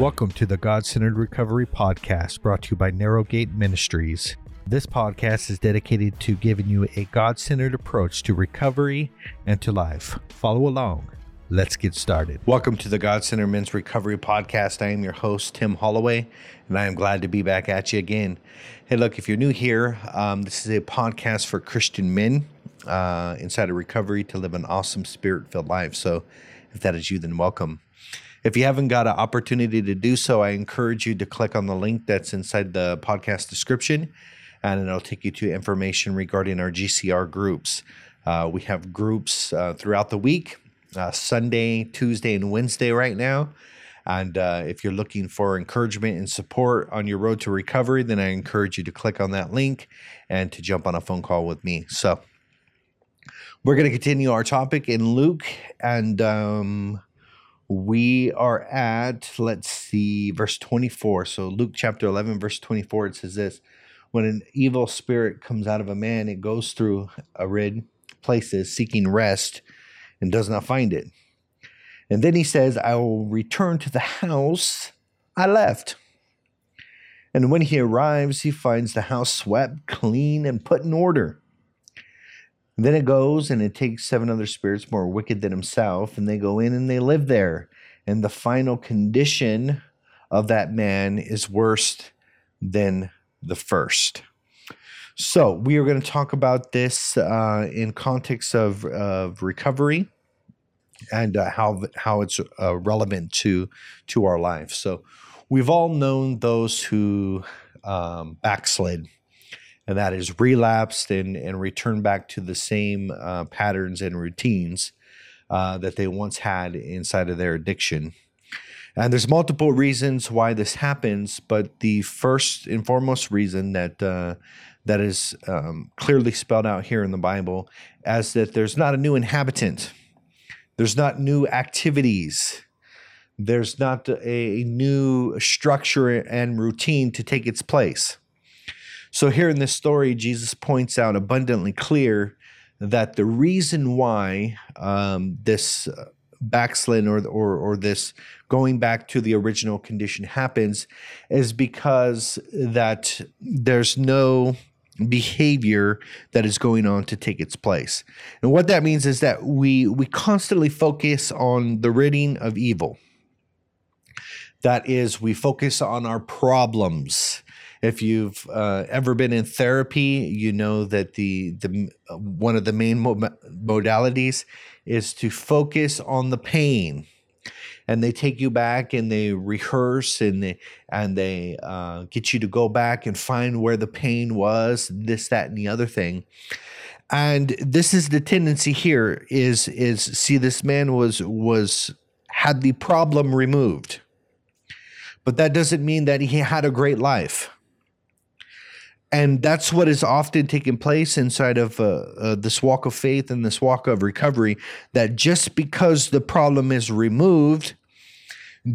Welcome to the God Centered Recovery Podcast brought to you by Narrowgate Ministries. This podcast is dedicated to giving you a God centered approach to recovery and to life. Follow along. Let's get started. Welcome to the God Centered Men's Recovery Podcast. I am your host, Tim Holloway, and I am glad to be back at you again. Hey, look, if you're new here, um, this is a podcast for Christian men uh, inside of recovery to live an awesome spirit filled life. So if that is you, then welcome. If you haven't got an opportunity to do so, I encourage you to click on the link that's inside the podcast description, and it'll take you to information regarding our GCR groups. Uh, we have groups uh, throughout the week, uh, Sunday, Tuesday, and Wednesday right now. And uh, if you're looking for encouragement and support on your road to recovery, then I encourage you to click on that link and to jump on a phone call with me. So, we're going to continue our topic in Luke, and um, we are at, let's see, verse 24. So, Luke chapter 11, verse 24, it says this When an evil spirit comes out of a man, it goes through arid places seeking rest and does not find it. And then he says, I will return to the house I left. And when he arrives, he finds the house swept, clean, and put in order. And then it goes and it takes seven other spirits more wicked than himself, and they go in and they live there. And the final condition of that man is worse than the first. So we are going to talk about this uh, in context of, of recovery and uh, how how it's uh, relevant to to our life. So we've all known those who um, backslid and that is relapsed and, and returned back to the same uh, patterns and routines uh, that they once had inside of their addiction. And there's multiple reasons why this happens, but the first and foremost reason that uh, that is um, clearly spelled out here in the Bible as that there's not a new inhabitant, there's not new activities, there's not a new structure and routine to take its place. So here in this story, Jesus points out abundantly clear that the reason why um, this uh, backsliding or, or or this going back to the original condition happens is because that there's no behavior that is going on to take its place. And what that means is that we we constantly focus on the ridding of evil. That is we focus on our problems if you've uh, ever been in therapy, you know that the the uh, one of the main mo- modalities is to focus on the pain, and they take you back and they rehearse and they and they uh, get you to go back and find where the pain was, this, that, and the other thing. And this is the tendency here: is is see this man was was had the problem removed, but that doesn't mean that he had a great life and that's what is often taking place inside of uh, uh, this walk of faith and this walk of recovery that just because the problem is removed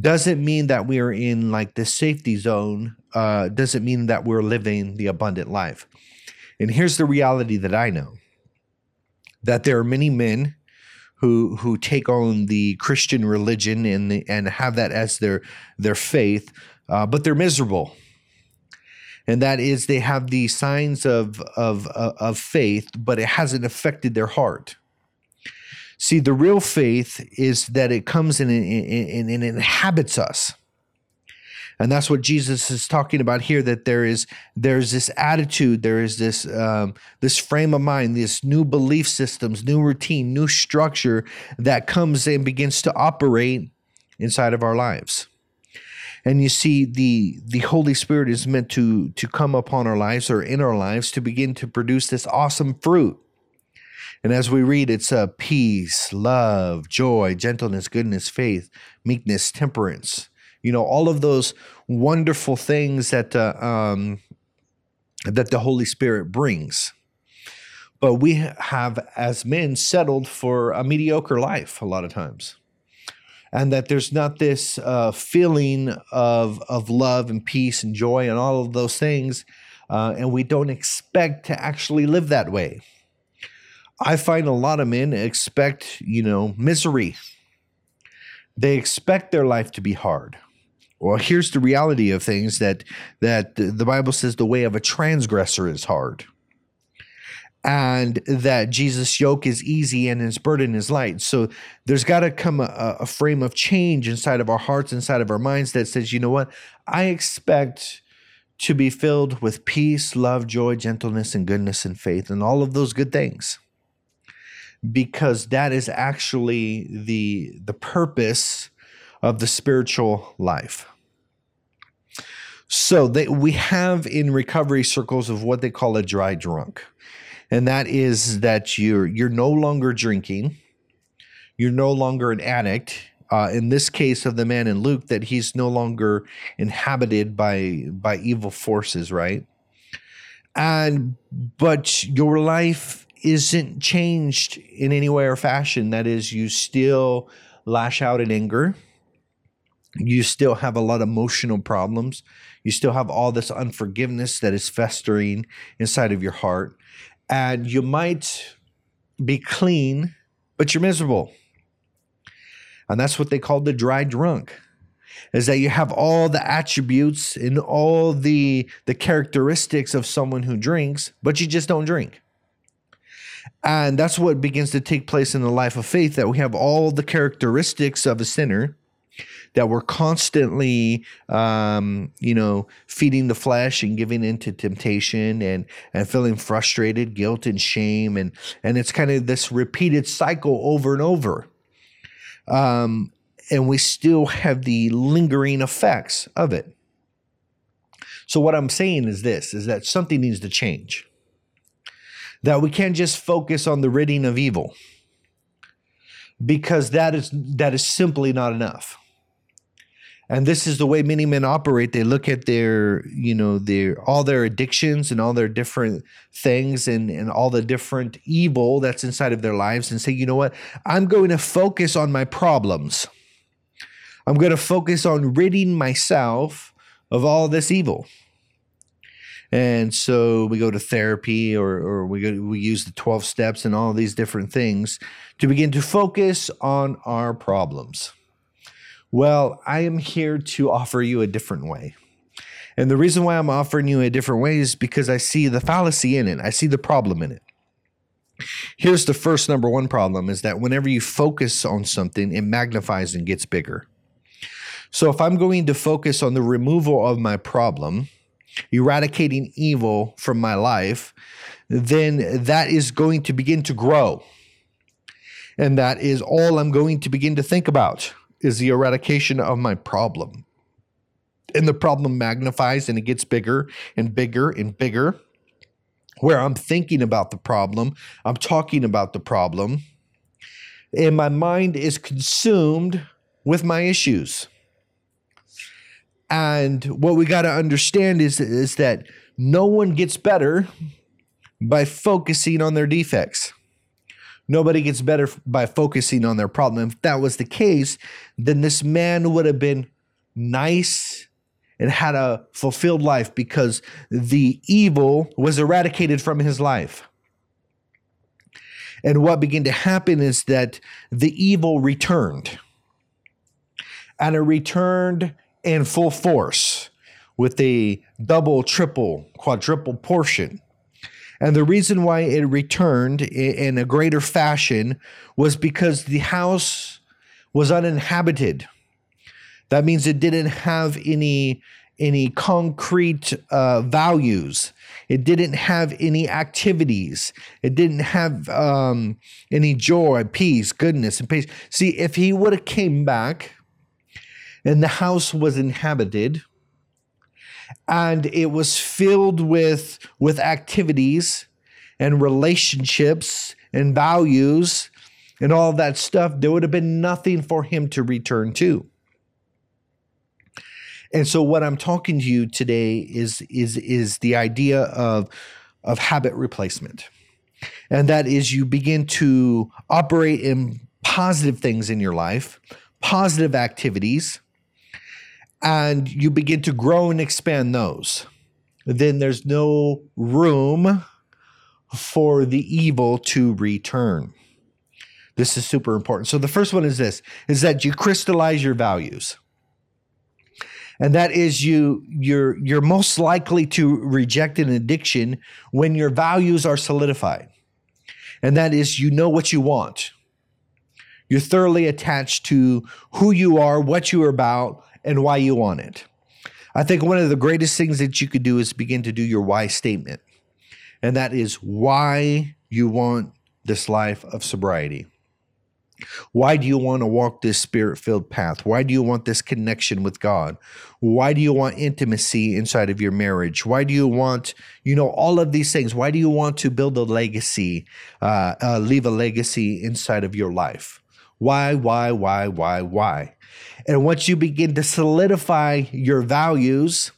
doesn't mean that we're in like the safety zone uh, doesn't mean that we're living the abundant life. And here's the reality that i know that there are many men who who take on the christian religion and the, and have that as their their faith uh, but they're miserable and that is they have the signs of of uh, of faith, but it hasn't affected their heart. See, the real faith is that it comes in and, and inhabits us. And that's what Jesus is talking about here. That there is there's this attitude, there is this um, this frame of mind, this new belief systems, new routine, new structure that comes and begins to operate inside of our lives and you see the the holy spirit is meant to to come upon our lives or in our lives to begin to produce this awesome fruit. And as we read it's a uh, peace love joy gentleness goodness faith meekness temperance. You know all of those wonderful things that uh, um, that the holy spirit brings. But we have as men settled for a mediocre life a lot of times and that there's not this uh, feeling of of love and peace and joy and all of those things, uh, and we don't expect to actually live that way. I find a lot of men expect, you know, misery. They expect their life to be hard. Well, here's the reality of things that that the Bible says the way of a transgressor is hard. And that Jesus' yoke is easy and his burden is light. So there's got to come a, a frame of change inside of our hearts, inside of our minds that says, you know what? I expect to be filled with peace, love, joy, gentleness, and goodness and faith, and all of those good things because that is actually the the purpose of the spiritual life. So they, we have in recovery circles of what they call a dry drunk. And that is that you're you're no longer drinking, you're no longer an addict. Uh, in this case of the man in Luke, that he's no longer inhabited by by evil forces, right? And but your life isn't changed in any way or fashion. That is, you still lash out in anger. You still have a lot of emotional problems. You still have all this unforgiveness that is festering inside of your heart. And you might be clean, but you're miserable. And that's what they call the dry drunk is that you have all the attributes and all the the characteristics of someone who drinks but you just don't drink and that's what begins to take place in the life of faith that we have all the characteristics of a sinner that we're constantly um, you know feeding the flesh and giving into temptation and and feeling frustrated guilt and shame and and it's kind of this repeated cycle over and over. Um, and we still have the lingering effects of it. So what i'm saying is this is that something needs to change. That we can't just focus on the ridding of evil. Because that is that is simply not enough and this is the way many men operate. They look at their you know their all their addictions and all their different things and and all the different evil that's inside of their lives and say you know what? I'm going to focus on my problems. I'm going to focus on ridding myself of all this evil. And so we go to therapy or, or we, go, we use the 12 steps and all these different things to begin to focus on our problems. Well, I am here to offer you a different way. And the reason why I'm offering you a different way is because I see the fallacy in it, I see the problem in it. Here's the first number one problem is that whenever you focus on something, it magnifies and gets bigger. So if I'm going to focus on the removal of my problem, eradicating evil from my life, then that is going to begin to grow. And that is all I'm going to begin to think about is the eradication of my problem. And the problem magnifies and it gets bigger and bigger and bigger. Where I'm thinking about the problem, I'm talking about the problem, and my mind is consumed with my issues. And what we got to understand is, is that no one gets better by focusing on their defects. Nobody gets better by focusing on their problem. If that was the case, then this man would have been nice and had a fulfilled life because the evil was eradicated from his life. And what began to happen is that the evil returned. And it returned in full force with a double, triple, quadruple portion. And the reason why it returned in a greater fashion was because the house was uninhabited. That means it didn't have any any concrete uh, values. It didn't have any activities. It didn't have um, any joy, peace, goodness, and peace. See, if he would have came back and the house was inhabited and it was filled with with activities and relationships and values and all that stuff there would have been nothing for him to return to. And so what i'm talking to you today is is is the idea of of habit replacement. And that is you begin to operate in positive things in your life positive activities and you begin to grow and expand those, then there's no room for the evil to return. This is super important. So the first one is this is that you crystallize your values. and that is you you're you're most likely to reject an addiction when your values are solidified and that is you know what you want you're thoroughly attached to who you are what you're about and why you want it i think one of the greatest things that you could do is begin to do your why statement and that is why you want this life of sobriety why do you want to walk this spirit filled path? Why do you want this connection with God? Why do you want intimacy inside of your marriage? Why do you want, you know, all of these things? Why do you want to build a legacy, uh, uh, leave a legacy inside of your life? Why, why, why, why, why? And once you begin to solidify your values,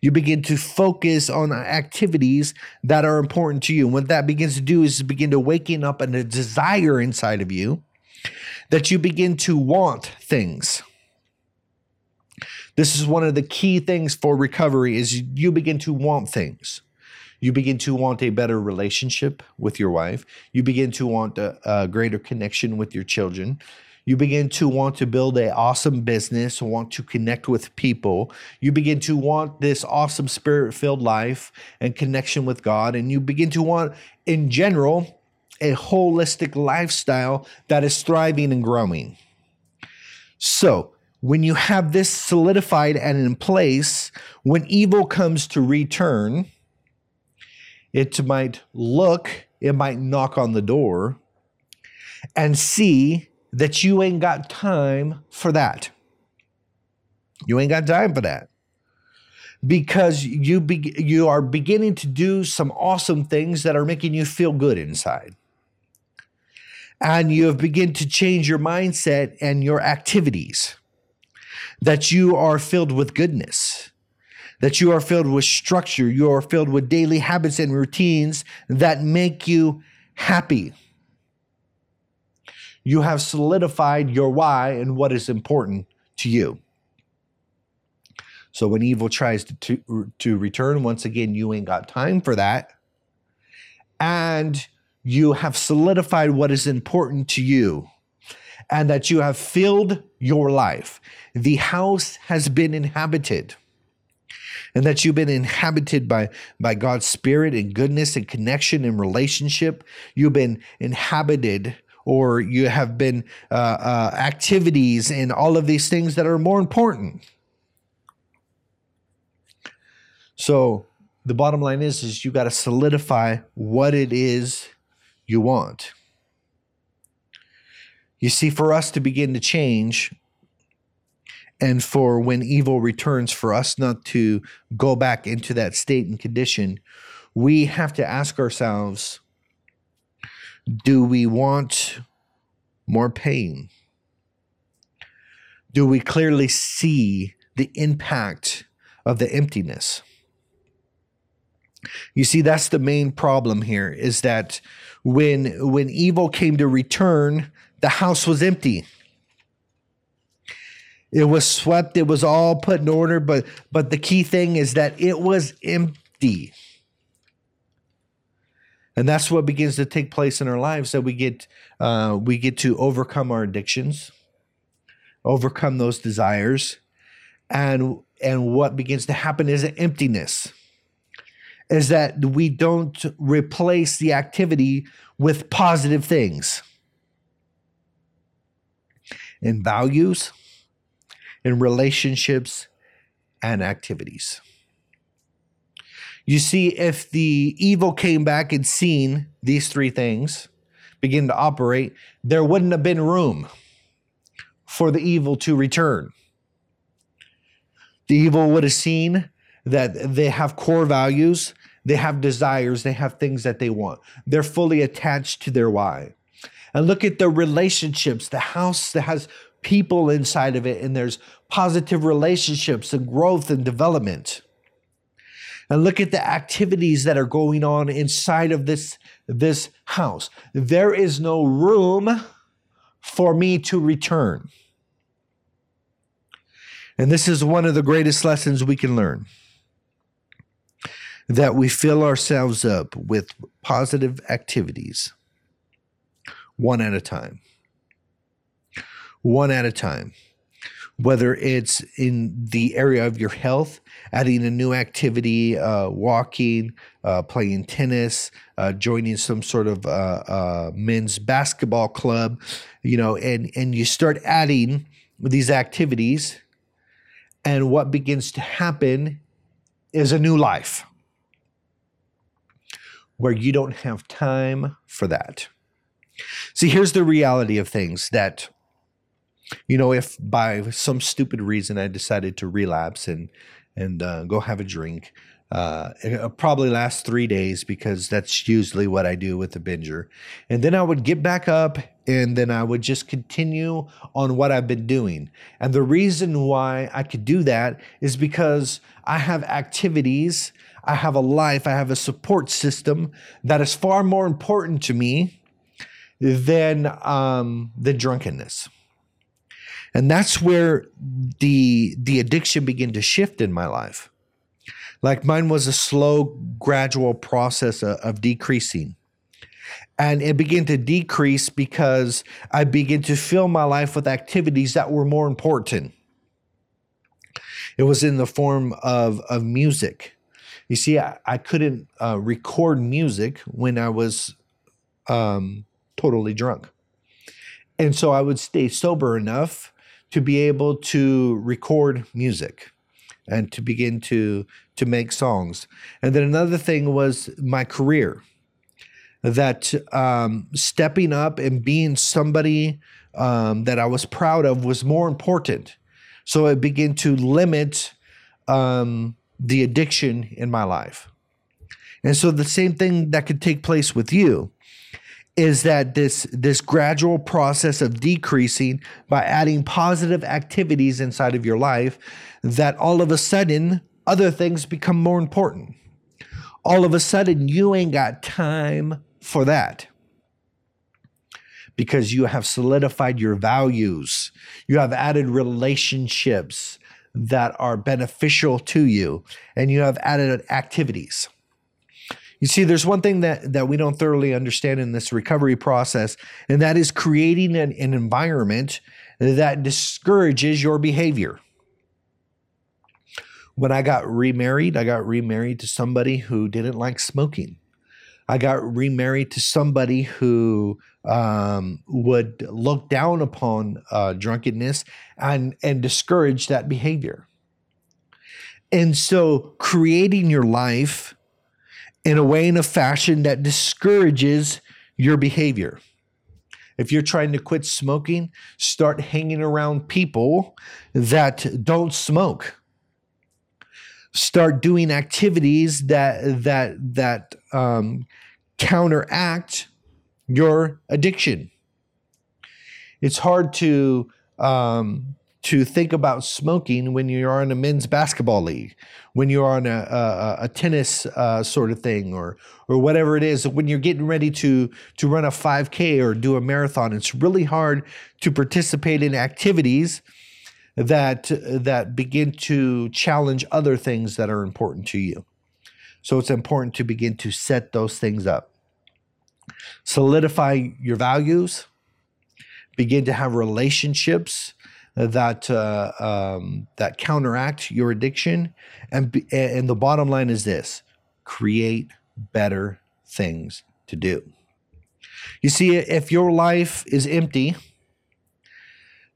you begin to focus on activities that are important to you. And what that begins to do is begin to waking up and a desire inside of you that you begin to want things. This is one of the key things for recovery is you begin to want things. You begin to want a better relationship with your wife. You begin to want a, a greater connection with your children. You begin to want to build an awesome business, want to connect with people. You begin to want this awesome spirit-filled life and connection with God and you begin to want in general a holistic lifestyle that is thriving and growing. So, when you have this solidified and in place, when evil comes to return, it might look, it might knock on the door and see that you ain't got time for that. You ain't got time for that. Because you be, you are beginning to do some awesome things that are making you feel good inside. And you have begin to change your mindset and your activities. That you are filled with goodness. That you are filled with structure. You are filled with daily habits and routines that make you happy you have solidified your why and what is important to you so when evil tries to, to, to return once again you ain't got time for that and you have solidified what is important to you and that you have filled your life. The house has been inhabited. And that you've been inhabited by, by God's spirit and goodness and connection and relationship. You've been inhabited, or you have been uh, uh, activities and all of these things that are more important. So the bottom line is, is you got to solidify what it is you want. You see, for us to begin to change, and for when evil returns, for us not to go back into that state and condition, we have to ask ourselves do we want more pain? Do we clearly see the impact of the emptiness? You see, that's the main problem here is that when when evil came to return, the house was empty. It was swept, it was all put in order, but but the key thing is that it was empty. And that's what begins to take place in our lives that we get uh, we get to overcome our addictions, overcome those desires, and and what begins to happen is an emptiness is that we don't replace the activity with positive things in values, in relationships, and activities. You see, if the evil came back and seen these three things begin to operate, there wouldn't have been room for the evil to return. The evil would have seen that they have core values, they have desires, they have things that they want. They're fully attached to their why. And look at the relationships, the house that has people inside of it, and there's positive relationships and growth and development. And look at the activities that are going on inside of this, this house. There is no room for me to return. And this is one of the greatest lessons we can learn that we fill ourselves up with positive activities one at a time. One at a time. Whether it's in the area of your health, adding a new activity, uh, walking, uh, playing tennis, uh, joining some sort of uh, uh, men's basketball club, you know, and and you start adding these activities, and what begins to happen is a new life where you don't have time for that. See, here's the reality of things that you know, if by some stupid reason I decided to relapse and and uh, go have a drink, uh, it'll probably last three days because that's usually what I do with the binger. And then I would get back up and then I would just continue on what I've been doing. And the reason why I could do that is because I have activities, I have a life, I have a support system that is far more important to me than um, the drunkenness and that's where the the addiction began to shift in my life. Like mine was a slow gradual process of, of decreasing. And it began to decrease because i began to fill my life with activities that were more important. It was in the form of of music. You see i, I couldn't uh, record music when i was um, totally drunk. And so i would stay sober enough to be able to record music and to begin to to make songs. And then another thing was my career. That um, stepping up and being somebody um, that I was proud of was more important. So it began to limit um, the addiction in my life. And so the same thing that could take place with you is that this this gradual process of decreasing by adding positive activities inside of your life that all of a sudden other things become more important. All of a sudden you ain't got time for that. Because you have solidified your values. You have added relationships that are beneficial to you and you have added activities you see, there's one thing that, that we don't thoroughly understand in this recovery process, and that is creating an, an environment that discourages your behavior. When I got remarried, I got remarried to somebody who didn't like smoking. I got remarried to somebody who um, would look down upon uh, drunkenness and and discourage that behavior. And so, creating your life in a way, in a fashion that discourages your behavior. If you're trying to quit smoking, start hanging around people that don't smoke. Start doing activities that that that um, counteract your addiction. It's hard to um, to think about smoking when you're in a men's basketball league, when you're on a, a, a tennis uh, sort of thing, or or whatever it is. When you're getting ready to to run a 5K or do a marathon, it's really hard to participate in activities that that begin to challenge other things that are important to you. So it's important to begin to set those things up. Solidify your values. Begin to have relationships that uh, um, that counteract your addiction. And and the bottom line is this: create better things to do. You see, if your life is empty,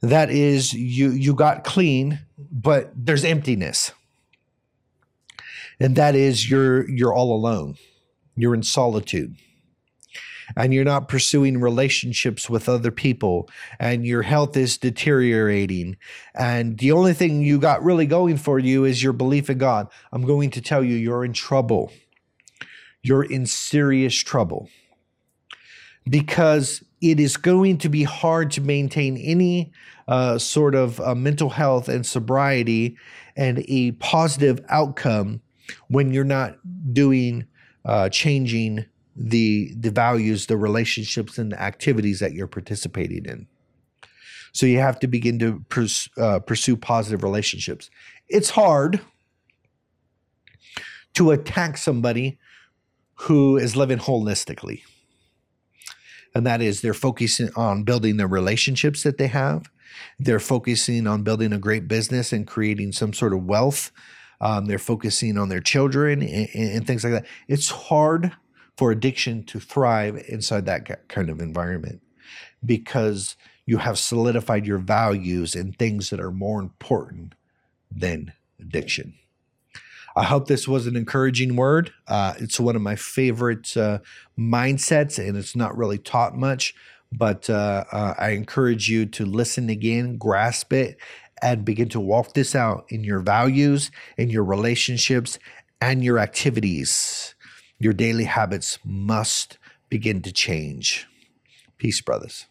that is you you got clean, but there's emptiness. And that is you're you're all alone. You're in solitude and you're not pursuing relationships with other people and your health is deteriorating. And the only thing you got really going for you is your belief in God, I'm going to tell you you're in trouble. You're in serious trouble. Because it is going to be hard to maintain any uh, sort of uh, mental health and sobriety and a positive outcome when you're not doing uh, changing the the values, the relationships, and the activities that you're participating in. So you have to begin to pers- uh, pursue positive relationships. It's hard to attack somebody who is living holistically. And that is they're focusing on building the relationships that they have. They're focusing on building a great business and creating some sort of wealth. Um, they're focusing on their children and, and things like that. It's hard for addiction to thrive inside that kind of environment because you have solidified your values in things that are more important than addiction. I hope this was an encouraging word. Uh, it's one of my favorite uh, mindsets, and it's not really taught much, but uh, uh I encourage you to listen again, grasp it, and begin to walk this out in your values, in your relationships, and your activities. Your daily habits must begin to change. Peace, brothers.